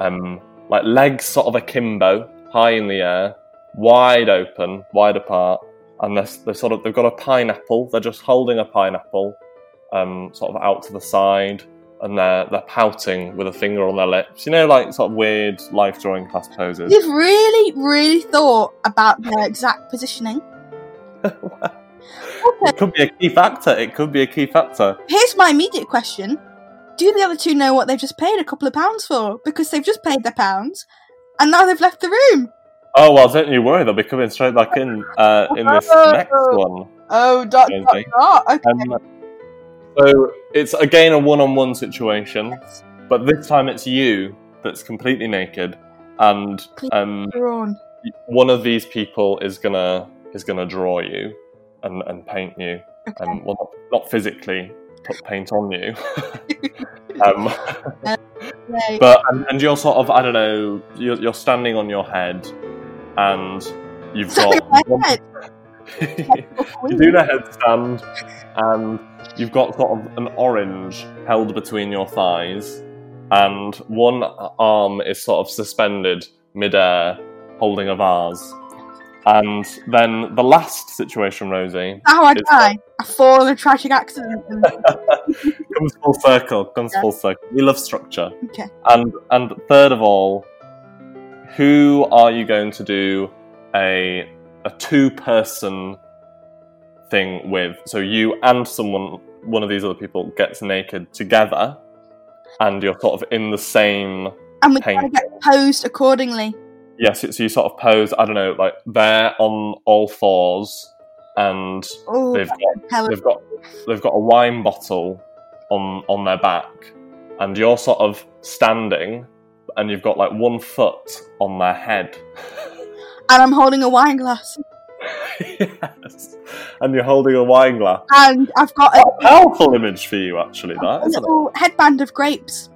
um, like legs sort of akimbo, high in the air, wide open, wide apart, and they're, they're sort of they've got a pineapple. They're just holding a pineapple, um, sort of out to the side, and they're they're pouting with a finger on their lips. You know, like sort of weird life drawing class poses. You've really, really thought about their exact positioning. It could be a key factor. It could be a key factor. Here's my immediate question. Do the other two know what they've just paid a couple of pounds for? Because they've just paid their pounds and now they've left the room. Oh well, don't you worry. They'll be coming straight back in uh, in this Oh. next one. Oh, dot, dot, dot. Okay. Um, so it's again a one-on-one situation, but this time it's you that's completely naked, and um, one of these people is gonna is gonna draw you and, and paint you, Okay. um, well, not, not physically put paint on you, um, but and, and you're sort of I don't know, you're, you're standing on your head, and you've Something got on my head. you do the headstand, and you've got sort of an orange held between your thighs, and one arm is sort of suspended midair, holding a vase. And then the last situation, Rosie, How I die. I fall in a tragic accident. and- comes full circle. Comes Yeah. full circle. We love structure. okay. And and third of all, who are you going to do a a two person thing with? So you and someone, one of these other people, gets naked together, and you're sort of in the same. And we get posed accordingly. Yes, so you sort of pose. I don't know, like they're on all fours, and Oh, they've got they've got they've got a wine bottle on on their back, and you're sort of standing, and you've got like one foot on their head. and I'm holding a wine glass. yes, and you're holding a wine glass. And I've got a, A powerful image for you, actually. That a little headband of grapes.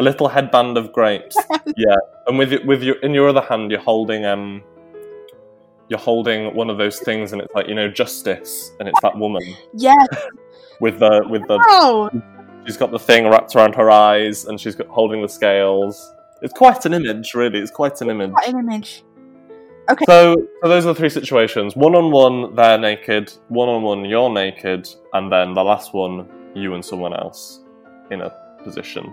A little headband of grapes. yeah, and with with your in your other hand, you're holding um. You're holding one of those things, and it's like you know justice, and it's that woman Yeah. with the with the Oh, She's got the thing wrapped around her eyes, and she's got holding the scales. It's quite an image, really. It's quite an image. what an image. Okay. So, so those are the three situations: one on one, they're naked; one on one, you're naked; and then the last one, you and someone else in a position.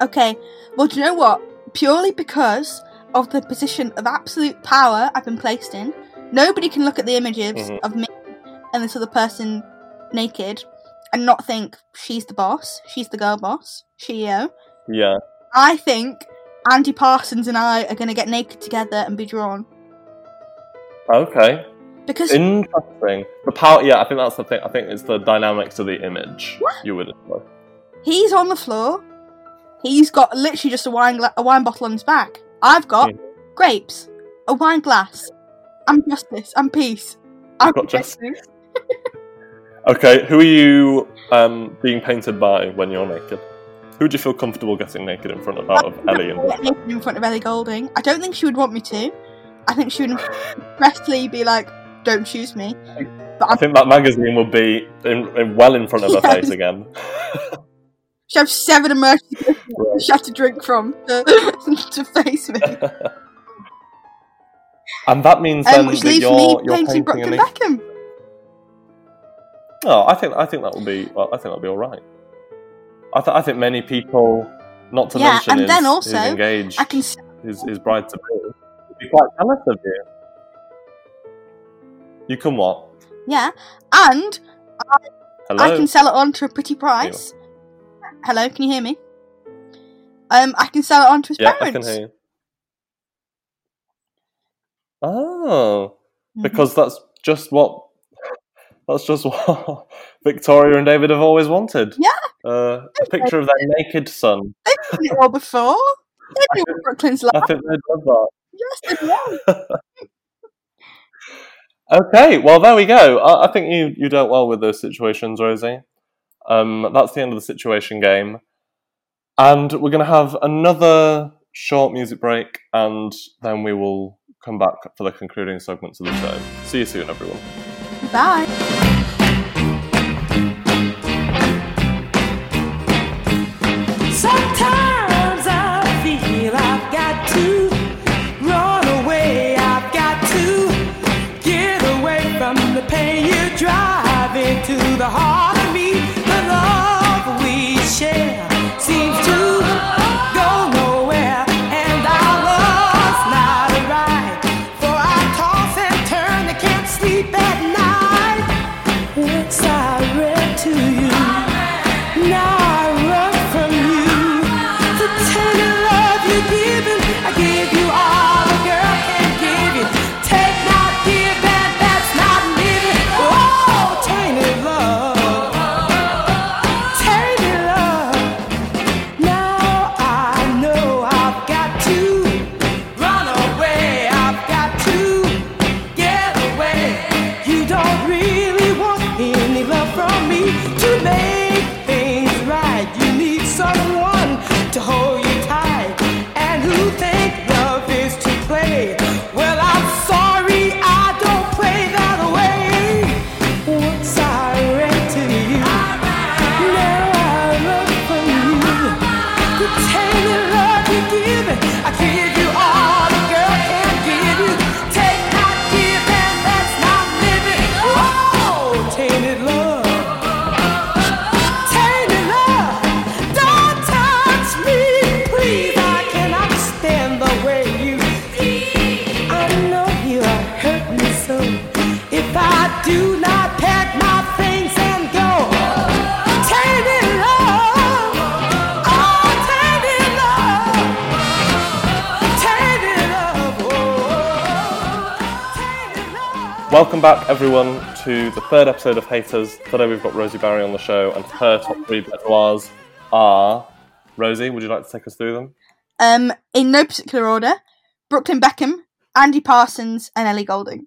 Okay. Well, do you know what? Purely because of the position of absolute power I've been placed in, nobody can look at the images Mhm. of me and this other person naked and not think she's the boss, she's the girl boss, CEO. Yeah. I think Andy Parsons and I are going to get naked together and be drawn Okay. because Interesting. The power. Yeah, I think that's the thing. I think it's the dynamics of the image you would he's on the floor. He's got literally just a wine gla- a wine bottle on his back. I've got Mhm. grapes, a wine glass. I'm justice. I'm peace. I've got justice. Okay, who are you um, being painted by when you're naked? Who would you feel comfortable getting naked in front of out of Ellie and naked in front of Ellie Goulding. I don't think she would want me to. I think she would expressly be like, "Don't choose me." But I I'm think that magazine would be in, in well in front of her face again. She have seven emergency Right. she have to drink from to, to face me. and that means Um, then which that leaves you're, me you're painting painting Brooklyn a naked. Beckham. Oh, I think I think that will be. Well, I think that'll be all right. I, th- I think many people, not to Yeah, mention and his, then also, his engaged, I can s- his, his bride to be, would be quite jealous of you. You can what? yeah, and Hello. I can sell it on to a pretty price. Hello, can you hear me? Um, I can sell it on to his yeah, I parents. can hear you. Oh, Mhm. because that's just what that's just what Victoria and David have always wanted. Yeah. uh, a picture of their naked son. They've done it all before. They knew what Brooklyn's like. I think they'd love that. Yes, they know. Okay, well there we go. I, I think you you dealt well with those situations, Rosie. Um, that's the end of the situation game, and we're going to have another short music break, and then we will come back for the concluding segments of the show. See you soon, everyone. Bye. Everyone, to the third episode of Haters. Today we've got Rosie Barry on the show, and her top three bête noirs are. Rosie, would you like to take us through them? Um, in no particular order: Brooklyn Beckham, Andy Parsons, and Ellie Goulding.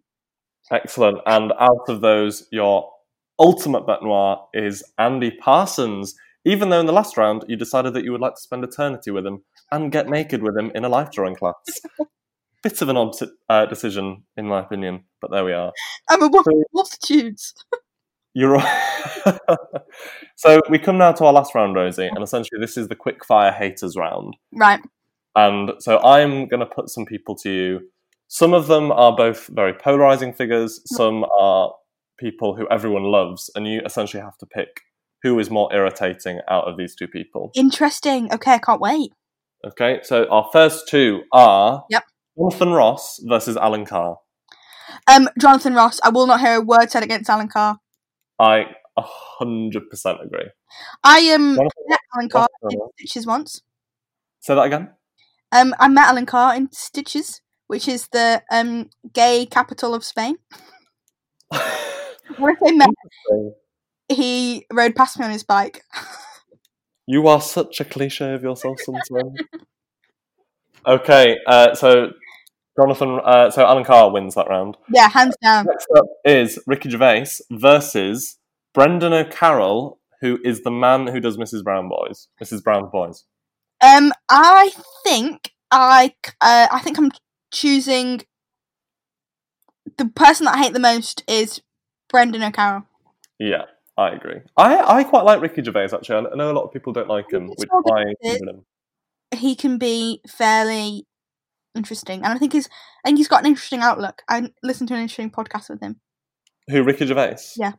Excellent. And out of those, your ultimate bête noir is Andy Parsons. Even though in the last round you decided that you would like to spend eternity with him and get naked with him in a life drawing class. Bit of an odd uh, decision, in my opinion, but there we are. I'm a So- multitudes. You're right. so we come now to our last round, Rosie, and essentially this is the quick fire haters round. Right. And so I'm going to put some people to you. Some of them are both very polarizing figures, some are people who everyone loves, and you essentially have to pick who is more irritating out of these two people. Interesting. Okay, I can't wait. Okay, so our first two are Yep. Jonathan Ross versus Alan Carr. Um, Jonathan Ross. I will not hear a word said against Alan Carr. I 100% agree. I um Jonathan met Alan Carr in. Sitges once. Say that again? Um, I met Alan Carr in Sitges, which is the um gay capital of Spain. When I met, he rode past me on his bike. You are such a cliche of yourself sometimes. okay, uh, so Jonathan, uh, so Alan Carr wins that round. yeah, hands down. Next up is Ricky Gervais versus Brendan O'Carroll, who is the man who does Mrs. Brown Boys. Mrs. Brown's Boys. Um, I think I, uh, I think I'm choosing the person that I hate the most is Brendan O'Carroll. Yeah, I agree. I, I quite like Ricky Gervais actually. I know a lot of people don't like him, which all is why good. I'm giving him. He can be fairly interesting, and I think he's I think he's got an interesting outlook. I listened to an interesting podcast with him. Who Ricky Gervais? Yeah.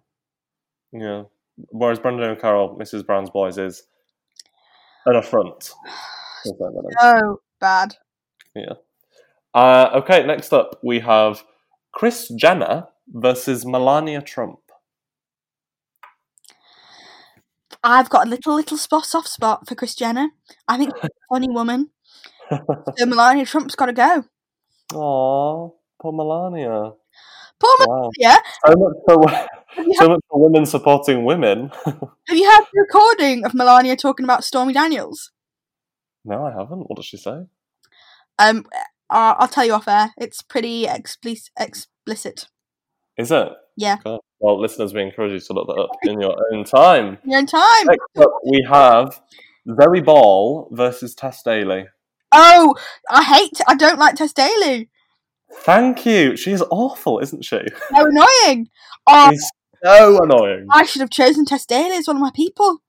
Yeah. Whereas Brendan O'Carroll, Mrs. Brown's Boys, is an affront. We'll say that. Oh, bad. Uh, okay, next up we have Kris Jenner versus Melania Trump. I've got a little little spot soft spot for Kris Jenner. I think she's a funny woman. So Melania Trump's got to go. Aww, poor Melania. Poor Wow. Melania. So much for so much for women supporting women. have you heard the recording of Melania talking about Stormy Daniels? no, I haven't. What does she say? Um, uh, I'll tell you off air. It's pretty explicit. explicit. Is it? Yeah. God. Well, listeners, we encourage you to look that up in your own time. In time. Next up, we have Zoe Ball versus Tess Daly. Oh, I hate. I don't like Tess Daly. Thank you. She's awful, isn't she? So annoying. Oh, She's so annoying. I should have chosen Tess Daly as one of my people.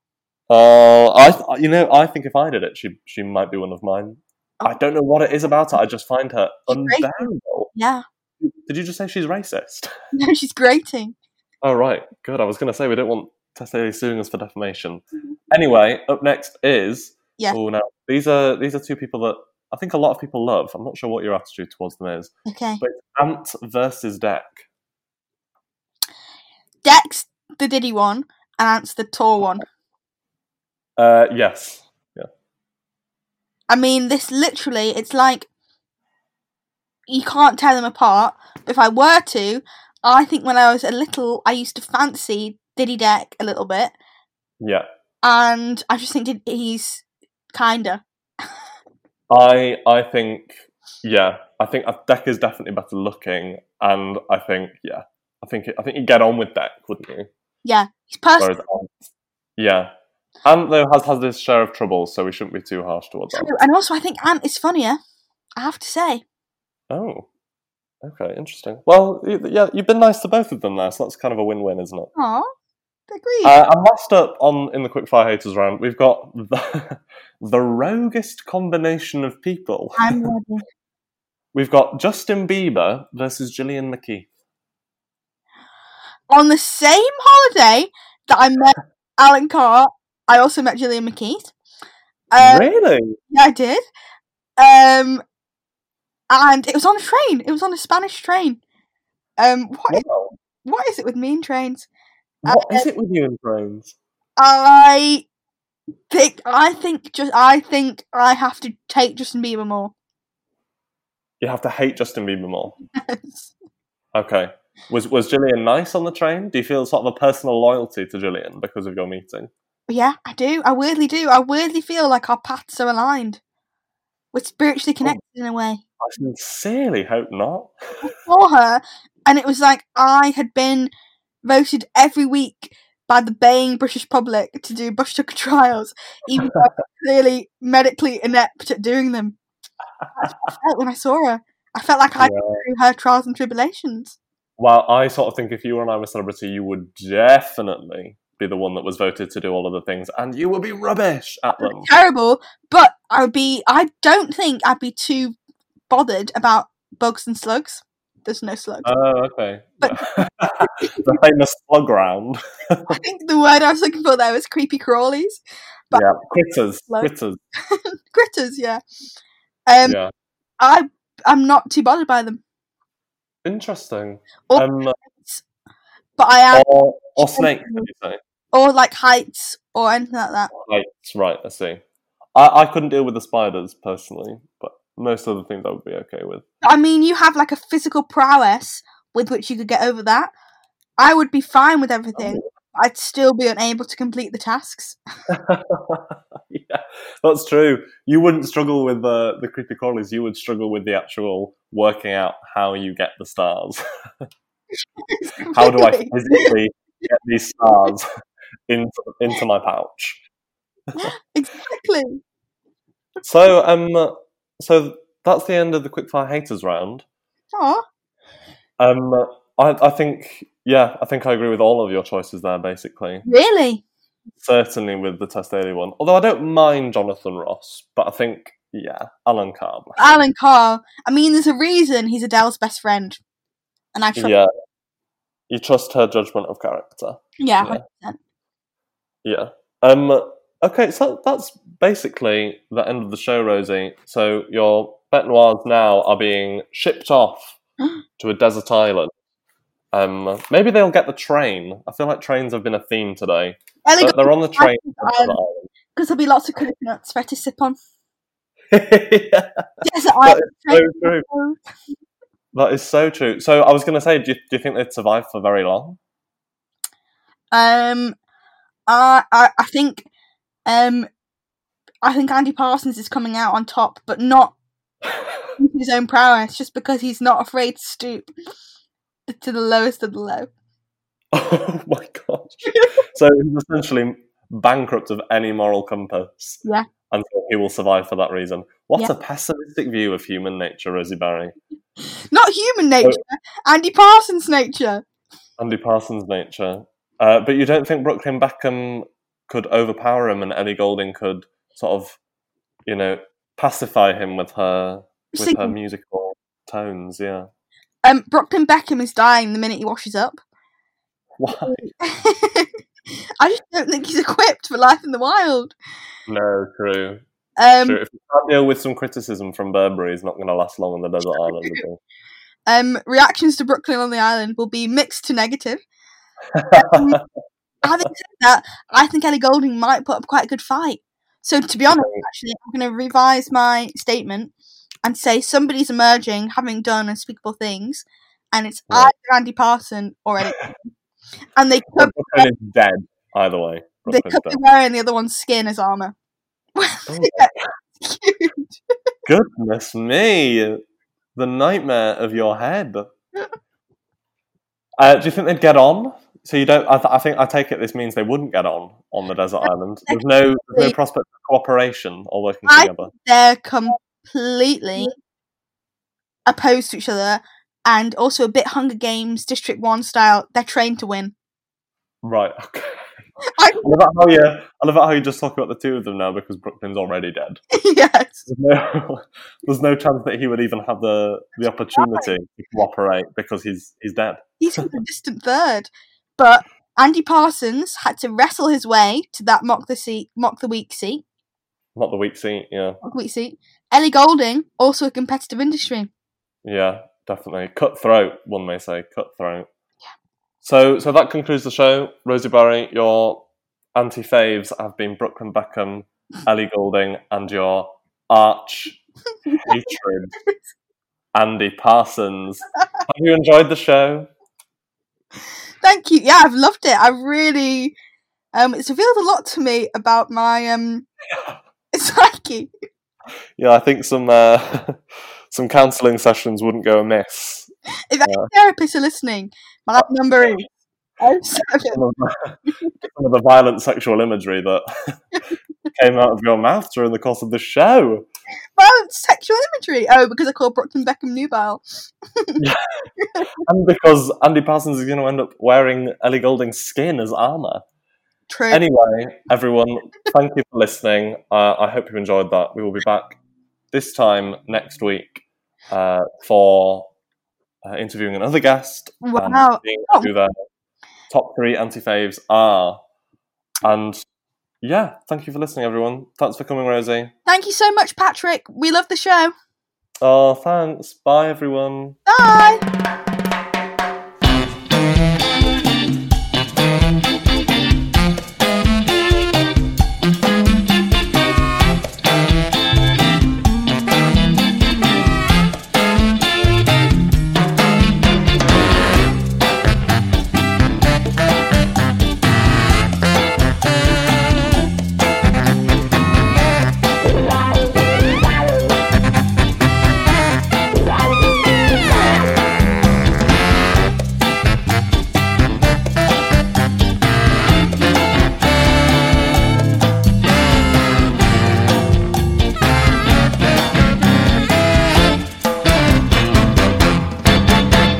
Oh, I you know I think if I did it, she she might be one of mine. I don't know what it is about her. I just find her She's unbearable. Yeah. Did you just say she's racist? No, she's grating. Oh right, good. I was going to say we don't want Tess Daly suing us for defamation. Mm-hmm. Anyway, up next is Yeah. Oh, now these are these are two people that I think a lot of people love. I'm not sure what your attitude towards them is, Okay. but Ant versus Dec. Dec's, the Diddy one, and Ant's the tall one. Uh, yes. Yeah. I mean, this literally, it's like you can't tear them apart. If I were to, I think when I was a little, I used to fancy Diddy Dec a little bit, Yeah. and I just think he's kinder. I I think yeah. I think uh, Dec is definitely better looking, and I think yeah. I think I think you get on with Dec, wouldn't you? Yeah, he's personal. Ant, um, yeah. Ant though has has his share of troubles, so we shouldn't be too harsh towards Ant. And also, I think Ant is funnier. I have to say. Oh, okay, interesting. Well, yeah, you've been nice to both of them there, so that's kind of a win-win, isn't it? Aw, agreed. Uh, and last up on in the quickfire haters round, we've got the, the roguest combination of people. I'm ready. We've got Justin Bieber versus Gillian McKeith. On the same holiday that I met Alan Carr, I also met Gillian McKeith. Um, really? Yeah, I did. Um, and it was on a train. It was on a Spanish train. Um, what is, Wow. What is it with me and trains? Uh, what is it with you and trains? I think oh. I think just I think I have to take Justin Bieber more. You have to hate Justin Bieber more. Okay. Was was Gillian nice on the train? Do you feel sort of a personal loyalty to Gillian because of your meeting? yeah, I do. I weirdly do. I weirdly feel like our paths are aligned. We're spiritually oh. connected in a way. I sincerely hope not. For her, and it was like I had been voted every week by the baying British public to do bush tucker trials, even though clearly medically inept at doing them. That's what I felt when I saw her. I felt like I Yeah. through her trials and tribulations. Well, I sort of think if you were an I'm a celebrity, you would definitely be the one that was voted to do all of the things, and you would be rubbish at them. Terrible, but I would be. I don't think I'd be too bothered about bugs and slugs. There's no slugs. Oh, okay. But- the famous slug round. I think the word I was looking for there was creepy crawlies. But- yeah, quitters, Slug. quitters. Critters, yeah. Um, yeah, I I'm not too bothered by them, interesting. Or- um, but I am, or, or snakes, you say? or like heights or anything like that. Right, right. I see. I, I couldn't deal with the spiders personally, but most other things I would be okay with. I mean, you have like a physical prowess with which you could get over that. I would be fine with everything. I'd still be unable to complete the tasks. yeah, that's true. You wouldn't struggle with the the creepy crawlies. You would struggle with the actual working out how you get the stars. how do I physically get these stars into into my pouch? exactly? So um, so that's the end of the quickfire haters round. Oh, Um, I I think yeah, I think I agree with all of your choices there. Basically, really? certainly with the Tess Daly one. Although I don't mind Jonathan Ross, but I think yeah, Alan Carr. Alan Carr. I mean, there's a reason he's Adele's best friend, and I trust. Yeah, you trust her judgment of character. Yeah, Yeah. 100%. Yeah. Um. Okay, so that's basically the end of the show, Rosie. So your bête noirs now are being shipped off to a desert island. Um. Maybe they'll get the train. I feel like trains have been a theme today. Ellie They're, they're on the train. the because there'll be lots of coconuts for her to sip on. yeah, Desert that Island. is so true. That is so true. So I was going to say, do you, do you think they'd survive for very long? Um, I, I I think, um, I think Andy Parsons is coming out on top, but not his own prowess, just because he's not afraid to stoop to the lowest of the low. Oh my gosh. so he's essentially bankrupt of any moral compass. Yeah. And so he will survive for that reason. What Yeah. a pessimistic view of human nature, Rosie Barry. Not human nature, Andy Parsons' nature. Andy Parsons' nature. Uh, but you don't think Brooklyn Beckham could overpower him and Ellie Goulding could sort of, you know, pacify him with her with her musical tones, yeah. Um, Brooklyn Beckham is dying the minute he washes up. Why? I just don't think he's equipped for life in the wild. No, true. Um, true. If you can't deal with some criticism from Burberry, he's not going to last long on the desert island. um, reactions to Brooklyn on the island will be mixed to negative. Um, having said that, I think Ellie Goulding might put up quite a good fight. So, to be honest, actually, I'm going to revise my statement and say somebody's emerging, having done unspeakable things, and it's Right. either Andy Parson or Ellie. And they could, Brooklyn is dead, either way. they could dead. be wearing the other one's skin as armor. Oh, goodness me. The nightmare of your head. Uh, do you think they'd get on? So you don't. I, th- I think I take it this means they wouldn't get on on the desert island. There's no, there's no prospect of cooperation or working I- together. They're completely opposed to each other, and also a bit Hunger Games District One style. They're trained to win. Right. Okay. I- I love it how you. I love how you just talk about the two of them now because Brooklyn's already dead. yes. There's no, there's no chance that he would even have the the opportunity to cooperate because he's he's dead. He's from a distant third. But Andy Parsons had to wrestle his way to that mock the seat, mock the week seat, Not the weak seat. Yeah. mock the week seat. Ellie Goulding, also a competitive industry. Yeah, definitely. Cutthroat, one may say. Cutthroat. Yeah. So, so that concludes the show. Rosie Barry, your anti faves have been Brooklyn Beckham, Ellie Goulding, and your arch hatred, Andy Parsons. Have you enjoyed the show? Thank you. Yeah, I've loved it. I really um it's revealed a lot to me about my um psyche. Yeah, I think some uh, some counselling sessions wouldn't go amiss. If any therapists are listening, my number is oh. Some of, the, some of the violent sexual imagery that came out of your mouth during the course of the show. Well, sexual imagery. Oh, because I called Brooklyn Beckham nubile. And because Andy Parsons is going to end up wearing Ellie Goulding's skin as armour. True. Anyway, everyone, thank you for listening. Uh, I hope you enjoyed that. We will be back this time next week uh, for uh, interviewing another guest Wow. Oh. Top three anti faves are. And yeah, thank you for listening, everyone. Thanks for coming, Rosie. Thank you so much, Patrick. We love the show. Oh, thanks. Bye, everyone. Bye.